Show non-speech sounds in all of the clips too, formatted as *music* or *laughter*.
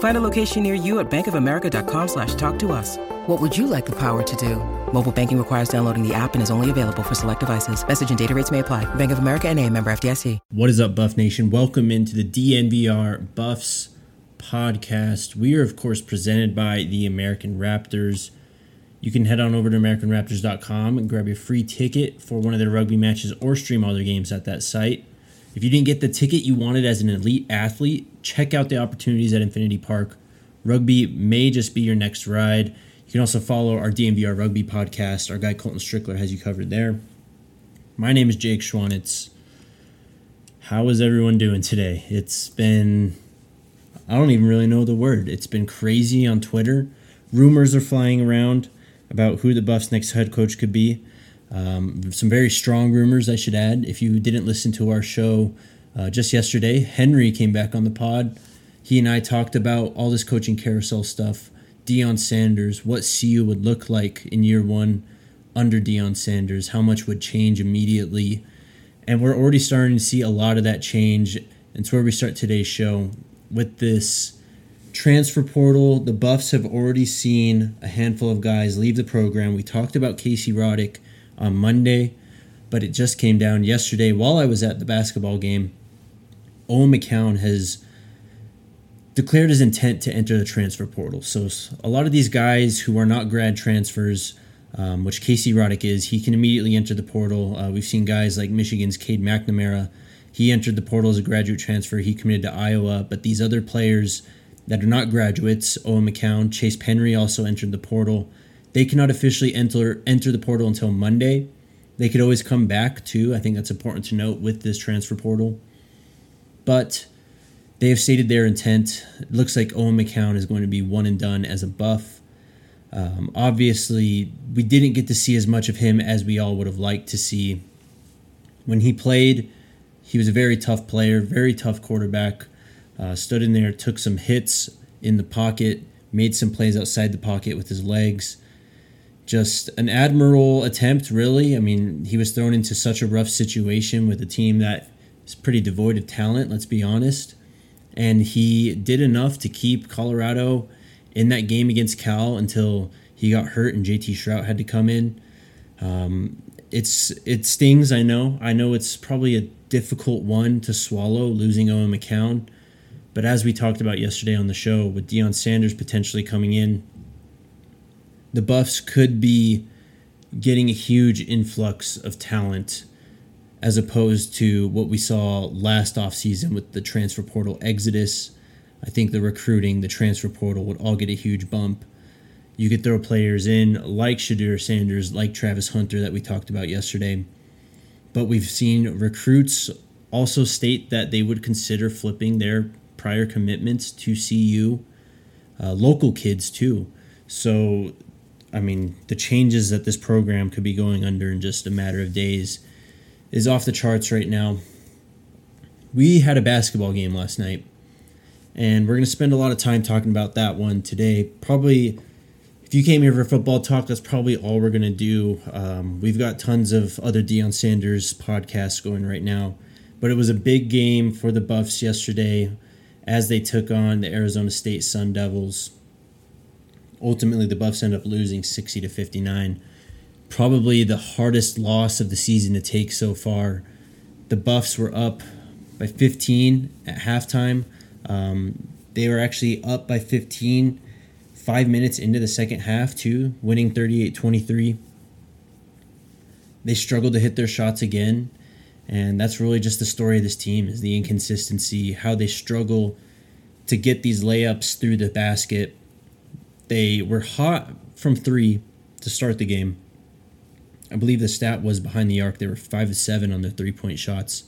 Find a location near you at bankofamerica.com slash talk to us. What would you like the power to do? Mobile banking requires downloading the app and is only available for select devices. Message and data rates may apply. Bank of America and a member FDIC. What is up, Buff Nation? Welcome into the DNVR Buffs podcast. We are, of course, presented by the American Raptors. You can head on over to AmericanRaptors.com and grab your free ticket for one of their rugby matches or stream all their games at that site. If you didn't get the ticket you wanted as an elite athlete, check out the opportunities at Infinity Park. Rugby may just be your next ride. You can also follow our DNVR Rugby podcast. Our guy Colton Strickler has you covered there. My name is Jake Schwanitz. How is everyone doing today? It's been, I don't even really know the word. It's been crazy on Twitter. Rumors are flying around about who the Buffs' next head coach could be. Um, some very strong rumors, I should add. If you didn't listen to our show uh, just yesterday, Henry came back on the pod. He and I talked about all this coaching carousel stuff Deion Sanders, what CU would look like in year one under Deion Sanders, how much would change immediately. And we're already starting to see a lot of that change. And it's where we start today's show with this transfer portal. The Buffs have already seen a handful of guys leave the program. We talked about Casey Roddick on Monday, but it just came down yesterday while I was at the basketball game. Owen McCown has declared his intent to enter the transfer portal. So a lot of these guys who are not grad transfers, um, which Casey Roddick is, he can immediately enter the portal. Uh, we've seen guys like Michigan's Cade McNamara. He entered the portal as a graduate transfer. He committed to Iowa. But these other players that are not graduates, Owen McCown, Chase Penry also entered the portal. They cannot officially enter enter the portal until Monday. They could always come back too. I think that's important to note with this transfer portal. But they have stated their intent. It looks like Owen McCown is going to be one and done as a buff. Um, obviously, we didn't get to see as much of him as we all would have liked to see. When he played, he was a very tough player, very tough quarterback. Uh, stood in there, took some hits in the pocket, made some plays outside the pocket with his legs. Just an admirable attempt, really. I mean, he was thrown into such a rough situation with a team that is pretty devoid of talent, let's be honest and he did enough to keep Colorado in that game against Cal until he got hurt and JT Shrout had to come in. Um, it's it stings. I know. I know it's probably a difficult one to swallow losing Owen McCown, but as we talked about yesterday on the show, with Deion Sanders potentially coming in, the Buffs could be getting a huge influx of talent as opposed to what we saw last offseason with the transfer portal exodus. I think the recruiting, the transfer portal would all get a huge bump. You could throw players in like Shedeur Sanders, like Travis Hunter that we talked about yesterday. But we've seen recruits also state that they would consider flipping their prior commitments to CU, uh, local kids too. So, I mean, the changes that this program could be going under in just a matter of days is off the charts right now. We had a basketball game last night, and we're going to spend a lot of time talking about that one today. Probably, if you came here for football talk, that's probably all we're going to do. Um, we've got tons of other Deion Sanders podcasts going right now, but it was a big game for the Buffs yesterday as they took on the Arizona State Sun Devils. Ultimately, the Buffs end up losing 60 to 59 probably the hardest loss of the season to take so far. The Buffs were up by 15 at halftime. Um, they were actually up by 15 five minutes into the second half, too, winning 38 23. They struggled to hit their shots again. And that's really just the story of this team is the inconsistency, how they struggle to get these layups through the basket. They were hot from three to start the game. I believe the stat was behind the arc. They were five to seven on their three point shots.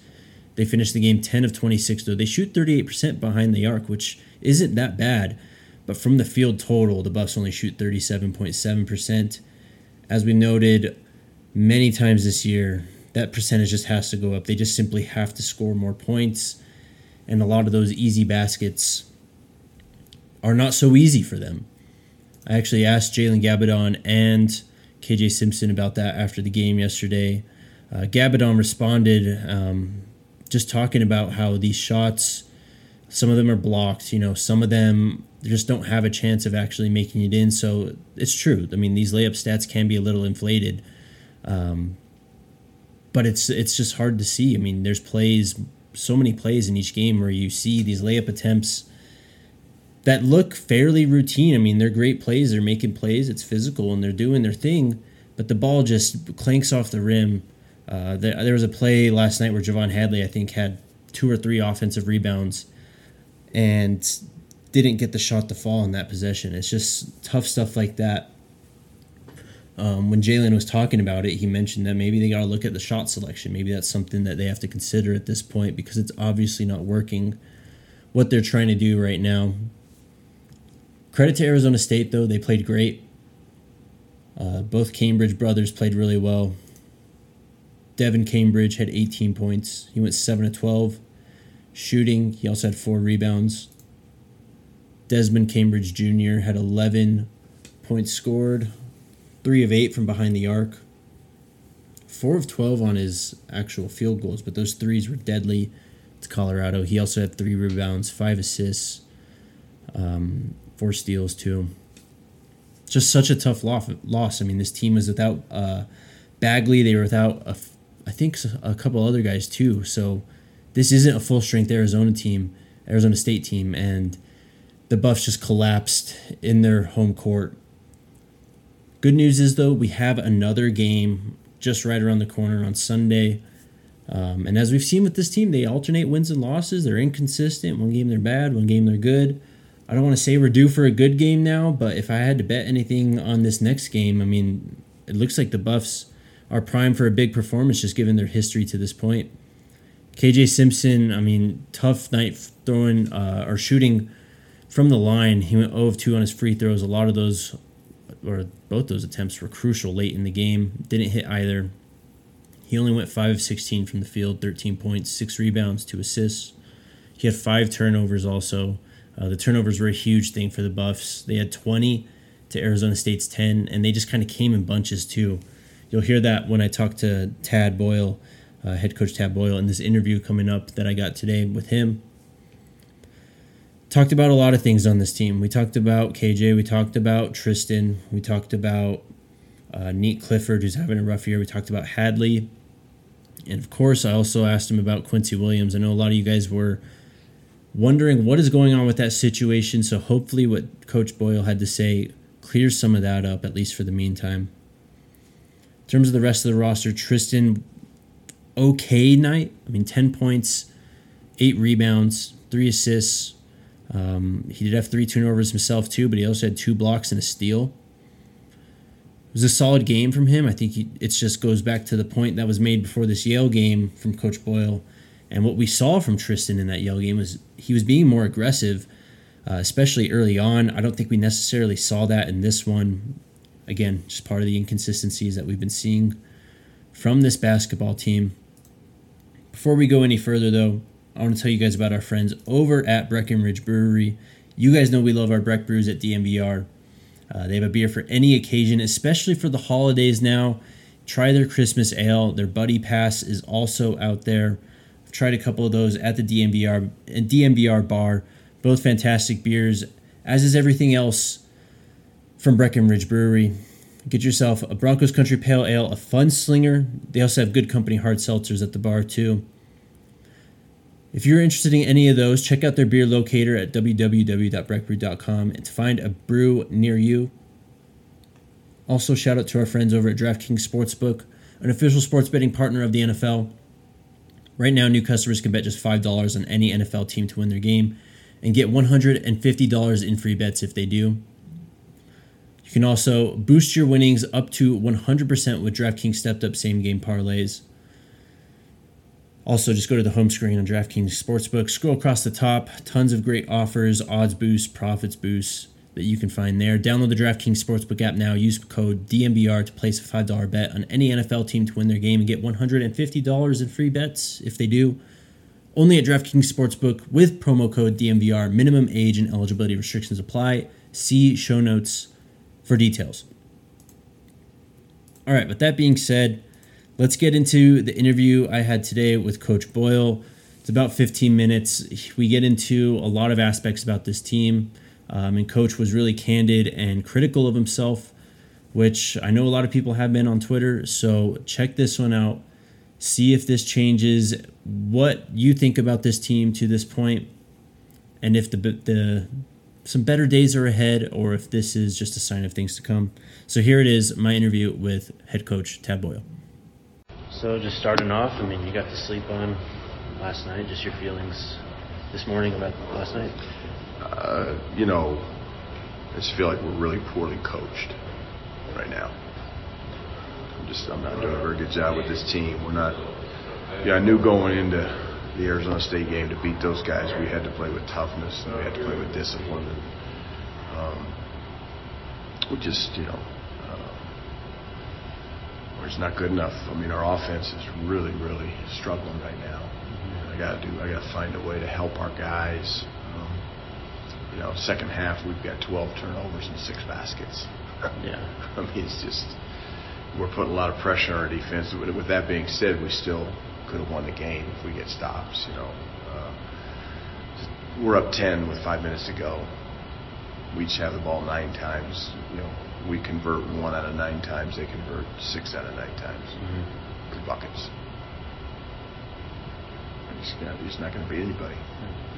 They finished the game 10 of 26, though. They shoot 38% behind the arc, which isn't that bad. But from the field total, the Buffs only shoot 37.7%. As we noted many times this year, that percentage just has to go up. They just simply have to score more points. And a lot of those easy baskets are not so easy for them. I actually asked Jalen Gabbidon and KJ Simpson about that after the game yesterday. Uh, Gabbidon responded um, just talking about how these shots, some of them are blocked, you know, some of them just don't have a chance of actually making it in. So it's true. I mean, these layup stats can be a little inflated. Um, but it's it's just hard to see. I mean, there's plays, so many plays in each game where you see these layup attempts that look fairly routine. I mean, they're great plays. They're making plays. It's physical and they're doing their thing, but the ball just clanks off the rim. Uh, there, there was a play last night where J'Vonne Hadley, I think, had two or three offensive rebounds and didn't get the shot to fall in that possession. It's just tough stuff like that. Um, when Jalen was talking about it, he mentioned that maybe they got to look at the shot selection. Maybe that's something that they have to consider at this point because it's obviously not working what they're trying to do right now. Credit to Arizona State, though. They played great. Uh, both Cambridge brothers played really well. Devan Cambridge had 18 points. He went 7 to 12. Shooting, he also had four rebounds. Desmond Cambridge Jr. had 11 points scored, 3 of 8 from behind the arc. 4 of 12 on his actual field goals, but those threes were deadly to Colorado. He also had 3 rebounds, 5 assists. Um, four steals too. Just such a tough loss. I mean, this team was without uh, Bagley. They were without, a, I think, a couple other guys too. So this isn't a full strength Arizona team, Arizona State team, and the Buffs just collapsed in their home court. Good news is though we have another game just right around the corner on Sunday. Um, and as we've seen with this team, they alternate wins and losses. They're inconsistent. One game they're bad, one game they're good. I don't want to say we're due for a good game now, but if I had to bet anything on this next game, I mean, it looks like the Buffs are primed for a big performance just given their history to this point. KJ Simpson, I mean, tough night throwing uh, or shooting from the line. He went 0 of 2 on his free throws. A lot of those, or both those attempts, were crucial late in the game. Didn't hit either. He only went 5 of 16 from the field, 13 points, 6 rebounds, 2 assists. He had 5 turnovers also. Uh, the turnovers were a huge thing for the Buffs. They had 20 to Arizona State's 10, and they just kind of came in bunches too. You'll hear that when I talk to Tad Boyle, uh, head coach Tad Boyle, in this interview coming up that I got today with him. Talked about a lot of things on this team. We talked about KJ, we talked about Tristan, we talked about uh, Nique Clifford, who's having a rough year. We talked about Hadley. And of course, I also asked him about Quincy Williams. I know a lot of you guys were wondering what is going on with that situation. So hopefully, what Coach Boyle had to say clears some of that up, at least for the meantime. In terms of the rest of the roster, Tristan, okay night. I mean, 10 points, eight rebounds, three assists. Um, he did have three turnovers himself, too, but he also had two blocks and a steal. It was a solid game from him. I think it just goes back to the point that was made before this Yale game from Coach Boyle and what we saw from Tristan in that Yale game was he was being more aggressive, uh, especially early on. I don't think we necessarily saw that in this one. Again, just part of the inconsistencies that we've been seeing from this basketball team. Before we go any further, though, I want to tell you guys about our friends over at Breckenridge Brewery. You guys know we love our Breck Brews at DNVR. Uh, they have a beer for any occasion, especially for the holidays now. Try their Christmas ale. Their Buddy Pass is also out there tried a couple of those at the DNVR DNVR bar. Both fantastic beers, as is everything else from Breckenridge Brewery. Get yourself a Broncos Country Pale Ale, a Fun Slinger. They also have good company hard seltzers at the bar too. If you're interested in any of those, check out their beer locator at www.breckbrew.com to find a brew near you. Also, shout out to our friends over at DraftKings Sportsbook, an official sports betting partner of the NFL. Right now, new customers can bet just $5 on any NFL team to win their game and get $150 in free bets if they do. You can also boost your winnings up to 100% with DraftKings stepped up same game parlays. Also, just go to the home screen on DraftKings Sportsbook, scroll across the top, tons of great offers, odds boosts, profits boosts that you can find there. Download the DraftKings Sportsbook app now. Use code DNVR to place a $5 bet on any NFL team to win their game and get $150 in free bets if they do. Only at DraftKings Sportsbook with promo code DNVR. Minimum age and eligibility restrictions apply. See show notes for details. All right, with that being said, let's get into the interview I had today with Coach Boyle. It's about 15 minutes. We get into a lot of aspects about this team. Um, and Coach was really candid and critical of himself, which I know a lot of people have been on Twitter. So check this one out. See if this changes what you think about this team to this point, and if the the some better days are ahead, or if this is just a sign of things to come. So here it is, my interview with head coach Tad Boyle. So just starting off, I mean, you got to sleep on last night. Just your feelings this morning about last night. Uh, you know, I just feel like we're really poorly coached right now. I'm just I'm not doing a very good job with this team. We're not. Yeah, I knew going into the Arizona State game to beat those guys, we had to play with toughness and we had to play with discipline. And um, we just, you know, uh, we're just not good enough. I mean, our offense is really, really struggling right now. I got to do. I got to find a way to help our guys. You know, second half we've got 12 turnovers and six baskets. Yeah. *laughs* I mean, it's just we're putting a lot of pressure on our defense. With that being said, we still could have won the game if we get stops. You know, uh, we're up 10 with five minutes to go. We each have the ball nine times. You know, we convert one out of nine times. They convert six out of nine times. Mm-hmm. Buckets. He's, gonna, he's not going to beat anybody.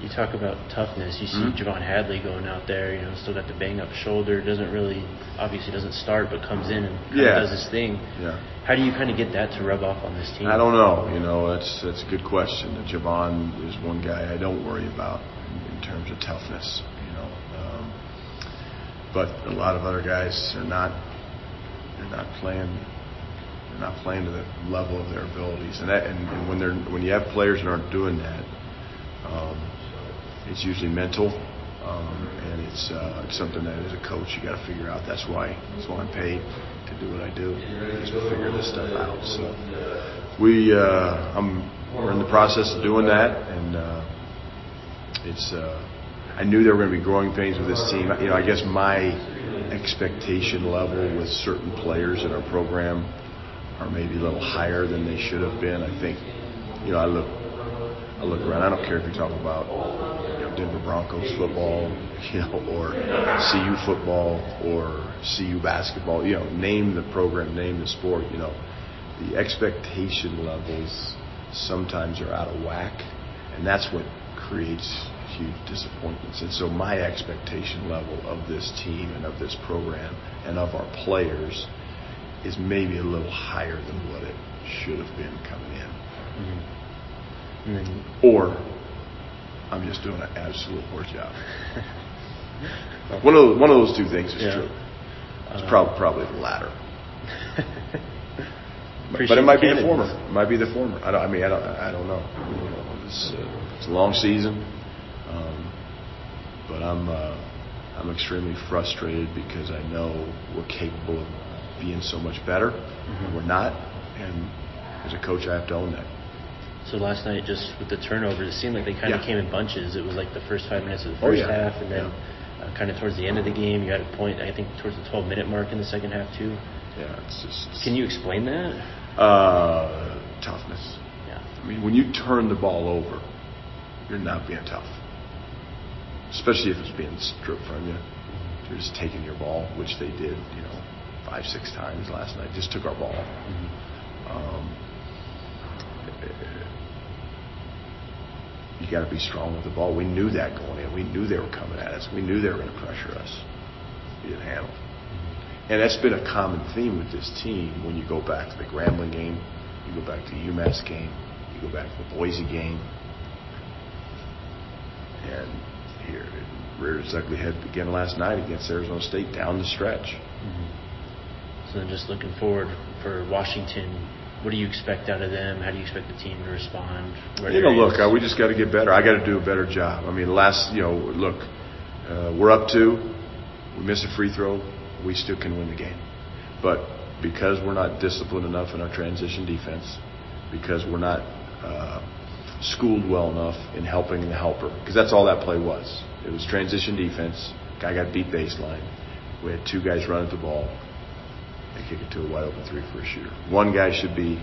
You talk about toughness. You see mm-hmm. J'Vonne Hadley going out there. You know, still got the bang up shoulder. Doesn't really, obviously, doesn't start, but comes in and yeah. does his thing. Yeah. How do you kind of get that to rub off on this team? I don't know. You know, that's that's a good question. J'Vonne is one guy I don't worry about in, in terms of toughness. You know, um, but a lot of other guys are not. They're not playing they're not playing to the level of their abilities. And, that, and, and when they're when you have players that aren't doing that, um, it's usually mental, um, and it's uh, it's something that as a coach you got to figure out. That's why that's why I'm paid to do what I do, is to figure this stuff out. So we uh, I'm we're in the process of doing that, and uh, it's. Uh, I knew there were going to be growing pains with this team. You know, I guess my expectation level with certain players in our program are maybe a little higher than they should have been. I think, you know, I look, I look around. I don't care if you're talking about you know, Denver Broncos football, *laughs* you know, or CU football or CU basketball. You know, name the program, name the sport. You know, the expectation levels sometimes are out of whack, and that's what creates huge disappointments. And so my expectation level of this team and of this program and of our players is maybe a little higher than what it should have been coming in. Mm-hmm. Mm-hmm. Or I'm just doing an absolute poor job. *laughs* one of those, one of those two things is yeah. true. It's uh, prob- probably the latter. *laughs* but it might be the former. It might be the former. I, don't, I mean, I don't. I don't know. You know it's, uh, it's, a long season, um, but I'm uh, I'm extremely frustrated because I know we're capable of being so much better. Mm-hmm. We're not, and as a coach, I have to own that. So last night, just with the turnovers, it seemed like they kind of yeah. came in bunches. It was like the first five minutes of the oh, first oh, yeah. half, and then yeah. uh, kind of towards the end of the game, you had a point. I think towards the 12 minute mark in the second half too. Yeah, it's just. Can you explain that? Uh, toughness. Yeah. I mean, when you turn the ball over, you're not being tough, especially if it's being stripped from you. You're just taking your ball, which they did. You know, five, six times last night. Just took our ball. Mm-hmm. Um, you got to be strong with the ball. We knew that going in. We knew they were coming at us. We knew they were going to pressure us. We didn't handle. Mm-hmm. And that's been a common theme with this team. When you go back to the Grambling game, you go back to the UMass game, You go back to the Boise game, and here it reared its ugly head again last night against Arizona State down the stretch. Mm-hmm. Then, just looking forward for Washington, what do you expect out of them? How do you expect the team to respond? You know, look, uh, we just got to get better. I got to do a better job. I mean, last, you know, look, uh, we're up two. We miss a free throw, we still can win the game. But because we're not disciplined enough in our transition defense, because we're not uh, schooled well enough in helping the helper, because that's all that play was. It was transition defense. Guy got beat baseline. We had two guys running the ball. They kick it to a wide open three for a shooter. One guy should be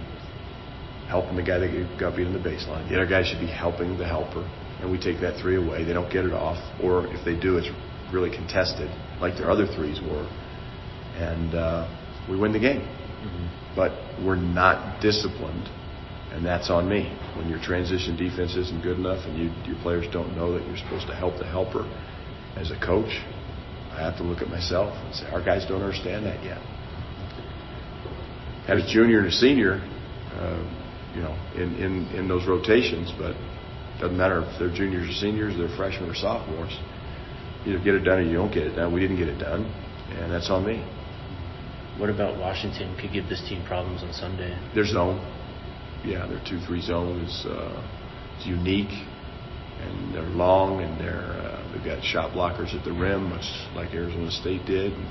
helping the guy that got beat in the baseline. The other guy should be helping the helper. And we take that three away. They don't get it off. Or if they do, it's really contested, like their other threes were. And uh, we win the game. Mm-hmm. But we're not disciplined and that's on me. When your transition defense isn't good enough and you, your players don't know that you're supposed to help the helper, as a coach, I have to look at myself and say, our guys don't understand that yet. Had a junior and a senior, uh, you know, in, in, in those rotations, but it doesn't matter if they're juniors or seniors, they're freshmen or sophomores. You either get it done or you don't get it done. We didn't get it done, and that's on me. What about Washington could give this team problems on Sunday? Their zone yeah, their two three zone is uh, it's unique, and they're long, and they're uh, they've got shot blockers at the rim, much like Arizona State did. And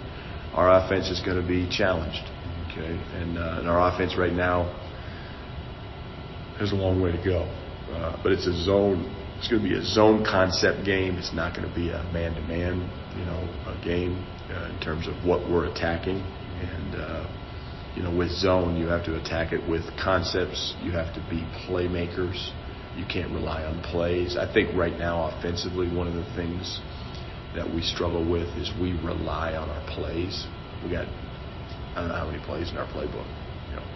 our offense is going to be challenged, okay, and, uh, our offense right now has a long way to go, uh, but it's a zone. It's going to be a zone concept game. It's not going to be a man-to-man, you know, a game uh, in terms of what we're attacking, and uh, you know, with zone, you have to attack it with concepts. You have to be playmakers. You can't rely on plays. I think right now, offensively, one of the things that we struggle with is we rely on our plays. We got, I don't know how many plays in our playbook, you know,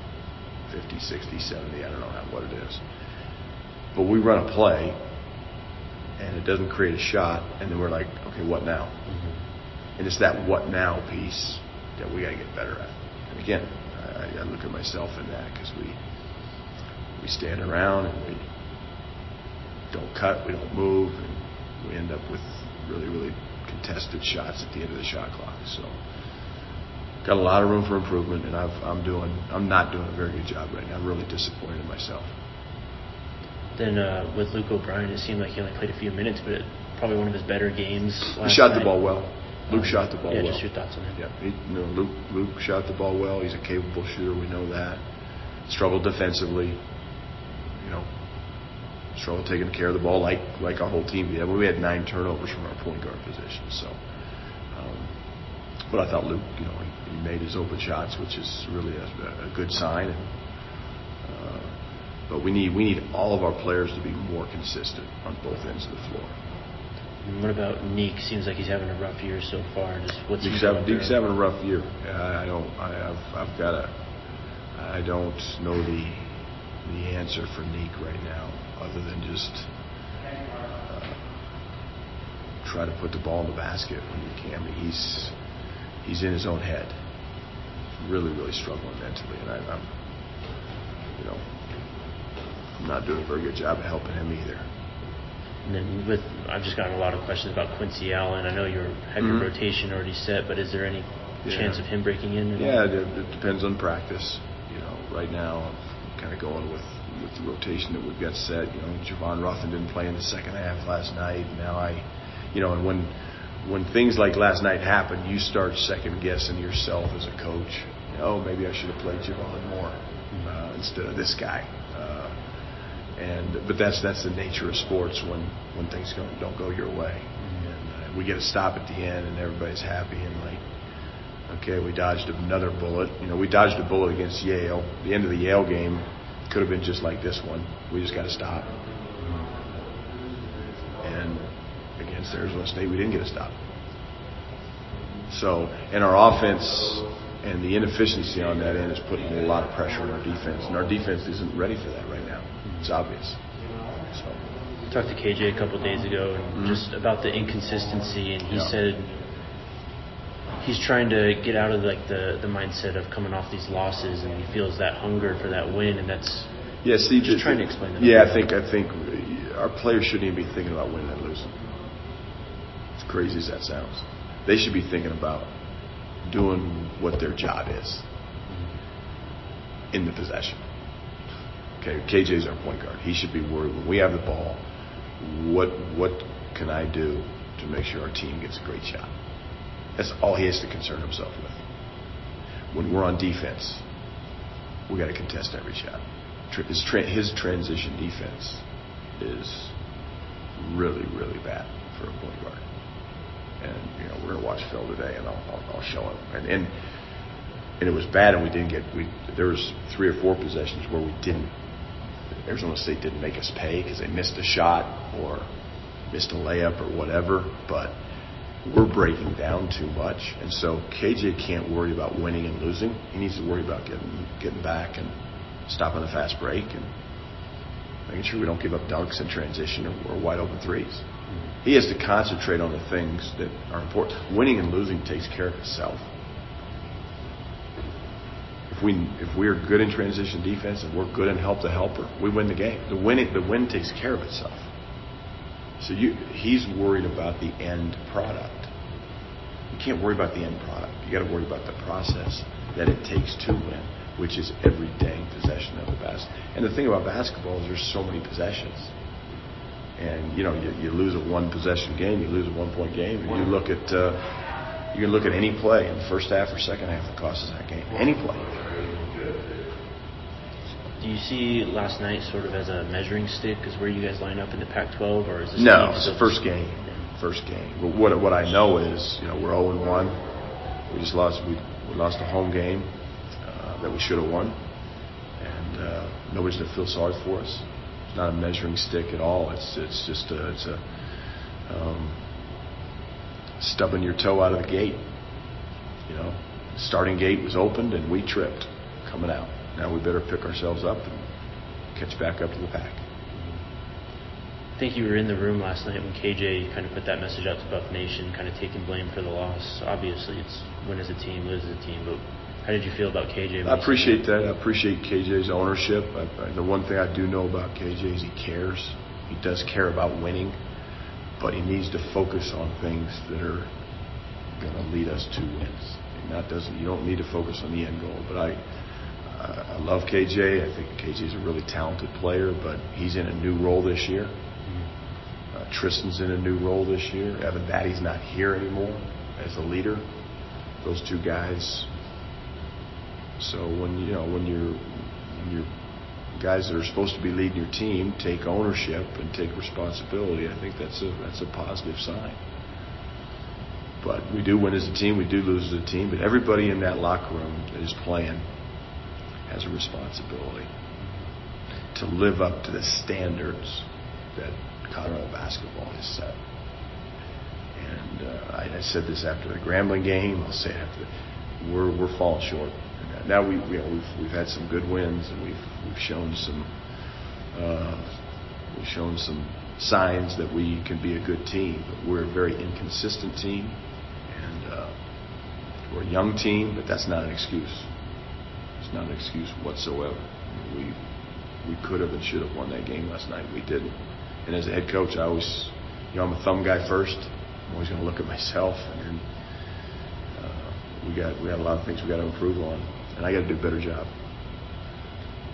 50, 60, 70, I don't know how, what it is. But we run a play, and it doesn't create a shot, and then we're like, okay, what now? Mm-hmm. And it's that what now piece that we got to get better at. And again, I, I look at myself in that because we we stand around and we don't cut, we don't move, and we end up with really, really contested shots at the end of the shot clock. So got a lot of room for improvement, and I've, I'm doing I'm not doing a very good job right now. I'm really disappointed in myself. Then uh, with Luke O'Brien, it seemed like he only played a few minutes, but it, probably one of his better games. he shot night. the ball well. Luke shot the ball yeah, well. Yeah, just your thoughts on him. Yeah, he, you know, Luke Luke shot the ball well. He's a capable shooter. We know that. Struggled defensively. You know, struggled taking care of the ball like like our whole team did. We had nine turnovers from our point guard position. So, um, but I thought Luke, you know, he, he made his open shots, which is really a, a good sign. And, uh, but we need we need all of our players to be more consistent on both ends of the floor. And what about Nique? Seems like he's having a rough year so far. Just what's Nique's, having, Nique's having a rough year. I don't. I have. I've got a. I don't know the the answer for Nique right now, other than just uh, try to put the ball in the basket when you can. Mean, he's he's in his own head, really, really struggling mentally, and I, I'm, you know, I'm not doing a very good job of helping him either. And then with, I've just gotten a lot of questions about Quincy Allen. I know you have your mm-hmm. rotation already set, but is there any yeah. chance of him breaking in? Yeah, it, it, depends on practice. You know, right now I'm kind of going with with the rotation that we've got set. You know, Javon Ruffin didn't play in the second half last night. Now I, you know, and when when things like last night happen, you start second guessing yourself as a coach. Oh, maybe I should have played Javon more uh, instead of this guy. Uh, and but that's that's the nature of sports when when things don't go your way, and uh, we get a stop at the end, and everybody's happy and like, okay, we dodged another bullet. You know, we dodged a bullet against Yale. The end of the Yale game could have been just like this one. We just got to stop. And against Arizona State, we didn't get a stop. So, and our offense and the inefficiency on that end is putting a lot of pressure on our defense, and our defense isn't ready for that right now. It's obvious. So. I talked to KJ a couple days ago and mm-hmm. just about the inconsistency, and he yeah. said he's trying to get out of like the the mindset of coming off these losses, and he feels that hunger for that win, and that's Yeah, see, just the, trying to explain that. Yeah, I think I think our players shouldn't even be thinking about winning and losing. As crazy as that sounds, they should be thinking about doing what their job is in the possession. Okay, KJ's our point guard. He should be worried when we have the ball. What what can I do to make sure our team gets a great shot? That's all he has to concern himself with. When we're on defense, we got to contest every shot. His, tra- his transition defense is really, really bad for a point guard. And you know, we're gonna watch Phil today, and I'll, I'll, I'll show him. And, and and it was bad, and we didn't get. We there was three or four possessions where we didn't. Arizona State didn't make us pay because they missed a shot or missed a layup or whatever. But we're breaking down too much, and so KJ can't worry about winning and losing. He needs to worry about getting getting back and stopping the fast break and making sure we don't give up dunks in transition or, or wide open 3s He has to concentrate on the things that are important. Winning and losing takes care of itself. If we if we're good in transition defense and we're good in help the helper, we win the game. The win the win takes care of itself. So you, he's worried about the end product. You can't worry about the end product. You got to worry about the process that it takes to win, which is every dang possession of the best. And the thing about basketball is there's so many possessions. And you know, you, you lose a one possession game, you lose a one point game, and you look at uh, you can look at any play in the first half or second half that costs us that game. Any play. Do you see last night sort of as a measuring stick, as where you guys line up in the Pac-12, or is this? No, it's the first game. First game. But what what I know is, you know, we're 0 and 1. We just lost. We, we lost a home game uh, that we should have won, and uh, nobody's gonna feel sorry for us. Not a measuring stick at all. It's it's just a, it's a um, stubbing your toe out of the gate. You know, starting gate was opened and we tripped coming out. Now we better pick ourselves up and catch back up to the pack. I think you were in the room last night when KJ kind of put that message out to Buff Nation, kind of taking blame for the loss. Obviously, it's win as a team, lose as a team, but how did you feel about KJ? I appreciate that. I appreciate KJ's ownership. I, I, the one thing I do know about KJ is he cares. He does care about winning, but he needs to focus on things that are going to lead us to wins. And that doesn't. You don't need to focus on the end goal. But I, I love KJ. I think KJ's a really talented player, but he's in a new role this year. Mm-hmm. Uh, Tristan's in a new role this year. Evan Battey's not here anymore as a leader. Those two guys. So when you know when you're when you're guys that are supposed to be leading your team take ownership and take responsibility, I think that's a that's a positive sign. But we do win as a team, we do lose as a team, but everybody in that locker room is playing has a responsibility to live up to the standards that Colorado basketball has set. And uh, I, I, said this after the Grambling game. I'll say it after. The, we're we're falling short. Now we you know, we've we've had some good wins and we've we've shown some uh, we've shown some signs that we can be a good team. But we're a very inconsistent team, and uh, we're a young team. But that's not an excuse It's not an excuse whatsoever. We we could have and should have won that game last night. We didn't. And as a head coach, I always, you know, I'm a thumb guy first. I'm always going to look at myself, and uh, we got we got a lot of things we got to improve on, and I got to do a better job.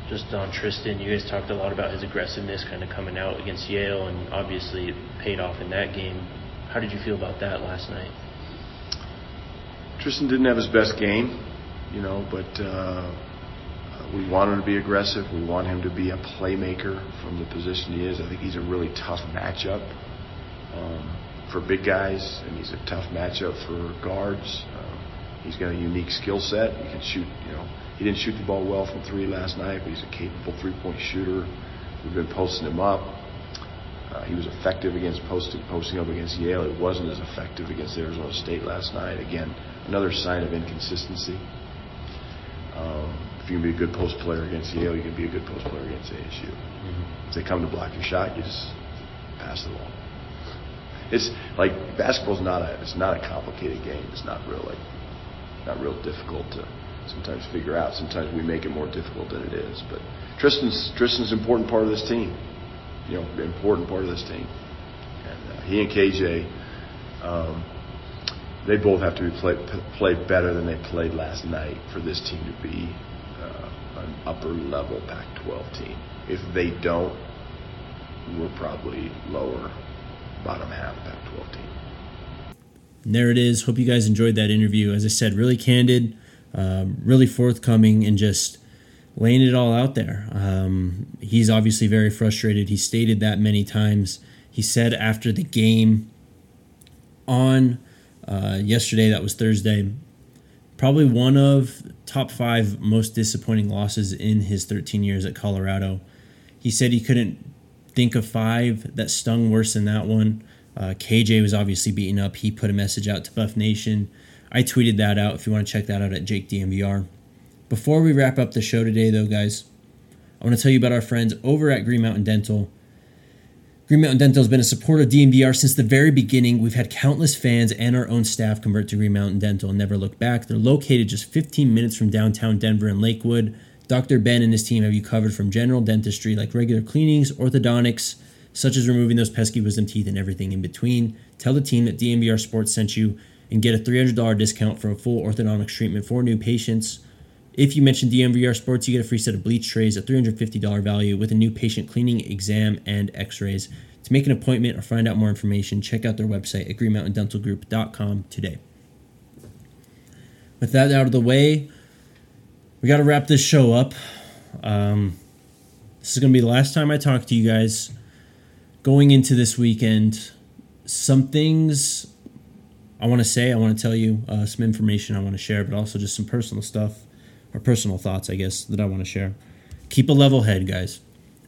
Just on Tristan, you guys talked a lot about his aggressiveness, kind of coming out against Yale, and obviously it paid off in that game. How did you feel about that last night? Tristan didn't have his best game, you know, but. Uh, we want him to be aggressive. We want him to be a playmaker from the position he is. I think he's a really tough matchup um, for big guys, and he's a tough matchup for guards. He's got a unique skill set. He can shoot. You know, he didn't shoot the ball well from three last night, but he's a capable three-point shooter. We've been posting him up. Uh, he was effective against posting posting up against Yale. It wasn't as effective against Arizona State last night. Again, another sign of inconsistency. Um, you can be a good post player against Yale, you can be a good post player against ASU. Mm-hmm. If they come to block your shot, you just pass the ball. It's like basketball's not a it's not a complicated game. It's not really not real difficult to sometimes figure out. Sometimes we make it more difficult than it is. But Tristan's Tristan's an important part of this team. You know, important part of this team. And uh, he and KJ, um, they both have to be play, play better than they played last night for this team to be uh, an upper level Pac-12 team. If they don't, we're probably lower bottom half Pac-12 team. There it is. Hope you guys enjoyed that interview. As I said, really candid, um, really forthcoming, and just laying it all out there. Um, he's obviously very frustrated. He stated that many times. He said after the game on uh, yesterday, that was Thursday, probably one of top five most disappointing losses in his 13 years at Colorado. He said he couldn't think of five that stung worse than that one. Uh, KJ was obviously beaten up. He put a message out to Buff Nation. I tweeted that out if you want to check that out at Jake DNVR. Before we wrap up the show today, though, guys, I want to tell you about our friends over at Green Mountain Dental. Green Mountain Dental has been a supporter of DNVR since the very beginning. We've had countless fans and our own staff convert to Green Mountain Dental and never look back. They're located just 15 minutes from downtown Denver and Lakewood. Dr. Ben and his team have you covered from general dentistry like regular cleanings, orthodontics, such as removing those pesky wisdom teeth and everything in between. Tell the team that DNVR Sports sent you and get a $300 discount for a full orthodontics treatment for new patients. If you mention DNVR Sports, you get a free set of bleach trays at $350 value with a new patient cleaning, exam, and x rays. To make an appointment or find out more information, check out their website at greenmountaindentalgroup.com today. With that out of the way, we got to wrap this show up. Um, this is going to be the last time I talk to you guys going into this weekend. Some things I want to say, I want to tell you, uh, some information I want to share, but also just some personal stuff or personal thoughts, I guess, that I want to share. Keep a level head, guys.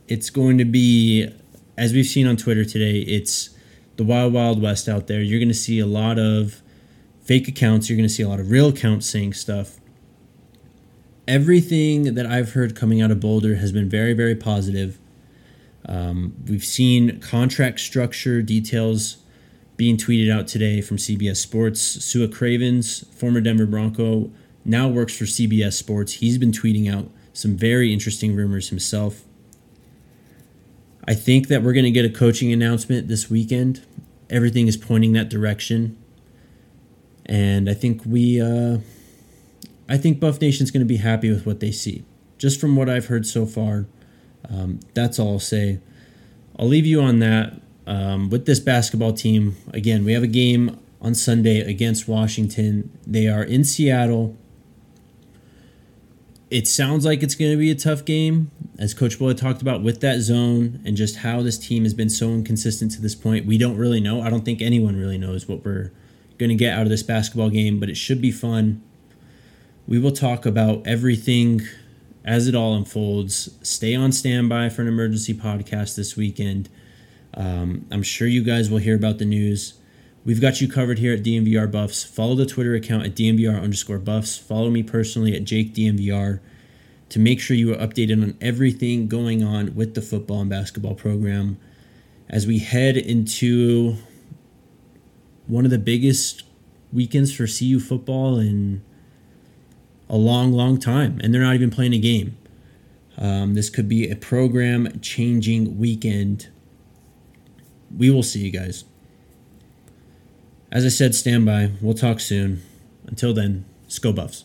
It's going to be, as we've seen on Twitter today, it's the wild, wild west out there. You're going to see a lot of fake accounts. You're going to see a lot of real accounts saying stuff everything that I've heard coming out of Boulder has been very, very positive. Um, we've seen contract structure details being tweeted out today from CBS Sports. Sua Cravens, former Denver Bronco, now works for CBS Sports. He's been tweeting out some very interesting rumors himself. I think that we're going to get a coaching announcement this weekend. Everything is pointing that direction. And I think we. Uh, I think Buff Nation's going to be happy with what they see. Just from what I've heard so far, um, that's all I'll say. I'll leave you on that. Um, with this basketball team, again, we have a game on Sunday against Washington. They are in Seattle. It sounds like it's going to be a tough game, as Coach Bullough talked about with that zone and just how this team has been so inconsistent to this point. We don't really know. I don't think anyone really knows what we're going to get out of this basketball game, but it should be fun. We will talk about everything as it all unfolds. Stay on standby for an emergency podcast this weekend. Um, I'm sure you guys will hear about the news. We've got you covered here at DNVR Buffs. Follow the Twitter account at DNVR underscore Buffs. Follow me personally at Jake DNVR to make sure you are updated on everything going on with the football and basketball program as we head into one of the biggest weekends for CU football in a long, long time, and they're not even playing a game. Um, this could be a program changing weekend. We will see you guys. As I said, stand by. We'll talk soon. Until then, Sko Buffs.